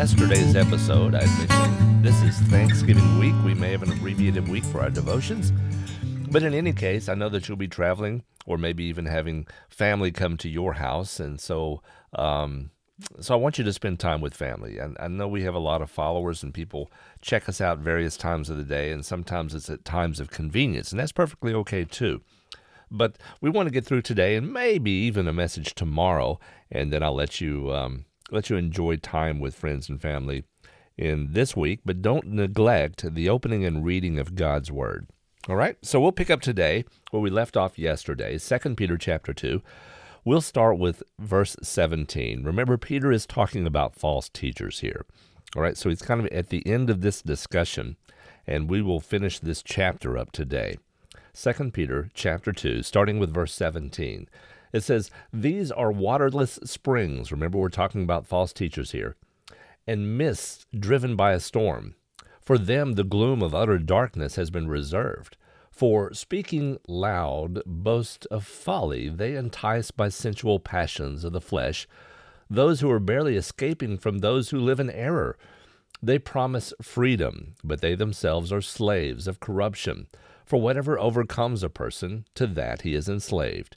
episode. I mentioned this is Thanksgiving week. We may have an abbreviated week for our devotions. But in any case, I know that you'll be traveling or maybe even having family come to your house. And so, um, so I want you to spend time with family. And I know we have a lot of followers and people check us out various times of the day, and sometimes it's at times of convenience, and that's perfectly okay too. But we want to get through today and maybe even a message tomorrow, and then I'll let you um, let you enjoy time with friends and family in this week. But don't neglect the opening and reading of God's Word. All right, so we'll pick up today where we left off yesterday, 2 Peter chapter 2. We'll start with verse 17. Remember, Peter is talking about false teachers here. All right, so he's kind of at the end of this discussion, and we will finish this chapter up today. 2 Peter chapter 2, starting with verse 17. It says, These are waterless springs. Remember, we're talking about false teachers here. And mists driven by a storm. For them, the gloom of utter darkness has been reserved. For speaking loud boast of folly, they entice by sensual passions of the flesh those who are barely escaping from those who live in error. They promise freedom, but they themselves are slaves of corruption. For whatever overcomes a person, to that he is enslaved.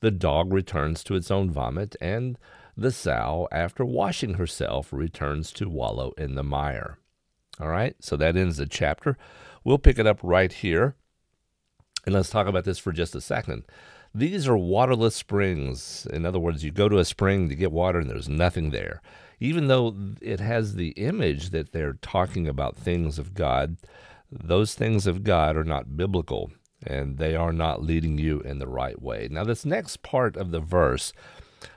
The dog returns to its own vomit, and the sow, after washing herself, returns to wallow in the mire. All right, so that ends the chapter. We'll pick it up right here. And let's talk about this for just a second. These are waterless springs. In other words, you go to a spring to get water and there's nothing there. Even though it has the image that they're talking about things of God, those things of God are not biblical and they are not leading you in the right way. Now, this next part of the verse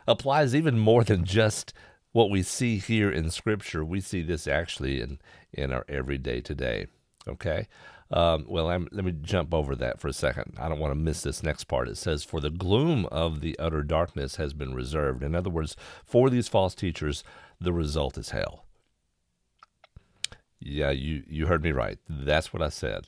applies even more than just what we see here in Scripture. We see this actually in, in our everyday today. Okay? Um, well, I'm, let me jump over that for a second. I don't want to miss this next part. It says, For the gloom of the utter darkness has been reserved. In other words, for these false teachers, the result is hell. Yeah, you, you heard me right. That's what I said.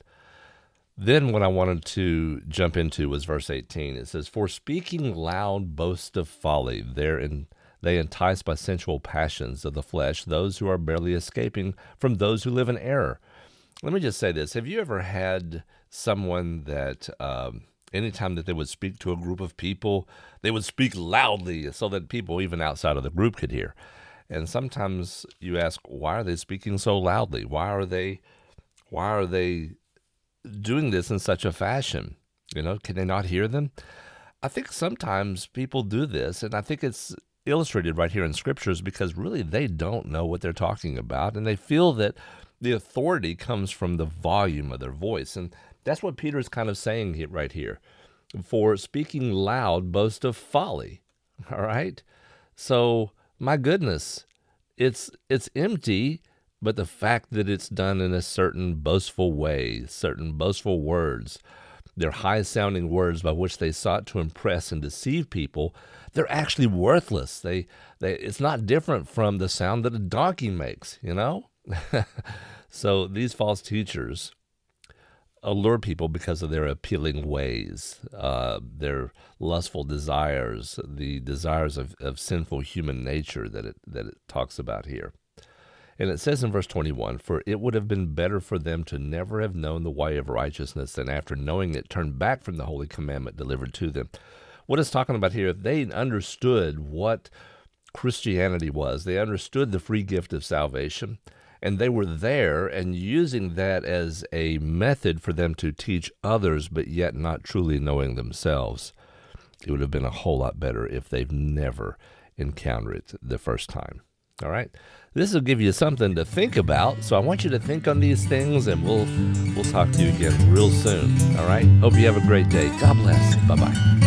Then, what I wanted to jump into was verse 18. It says, For speaking loud boast of folly, therein they entice by sensual passions of the flesh those who are barely escaping from those who live in error. Let me just say this Have you ever had someone that, um, anytime that they would speak to a group of people, they would speak loudly so that people, even outside of the group, could hear? And sometimes you ask, why are they speaking so loudly? Why are they, why are they doing this in such a fashion? You know, can they not hear them? I think sometimes people do this, and I think it's illustrated right here in scriptures because really they don't know what they're talking about, and they feel that the authority comes from the volume of their voice. And that's what Peter is kind of saying right here. For speaking loud boast of folly. All right? So, my goodness, it's it's empty, but the fact that it's done in a certain boastful way, certain boastful words, they're high sounding words by which they sought to impress and deceive people, they're actually worthless. They, they, it's not different from the sound that a donkey makes, you know? so these false teachers allure people because of their appealing ways, uh, their lustful desires, the desires of, of sinful human nature that it, that it talks about here. And it says in verse 21 For it would have been better for them to never have known the way of righteousness than after knowing it turn back from the holy commandment delivered to them. What it's talking about here, if they understood what Christianity was, they understood the free gift of salvation and they were there and using that as a method for them to teach others, but yet not truly knowing themselves. It would have been a whole lot better if they've never encountered it the first time. All right. This will give you something to think about. So I want you to think on these things and we'll we'll talk to you again real soon. All right. Hope you have a great day. God bless. Bye-bye.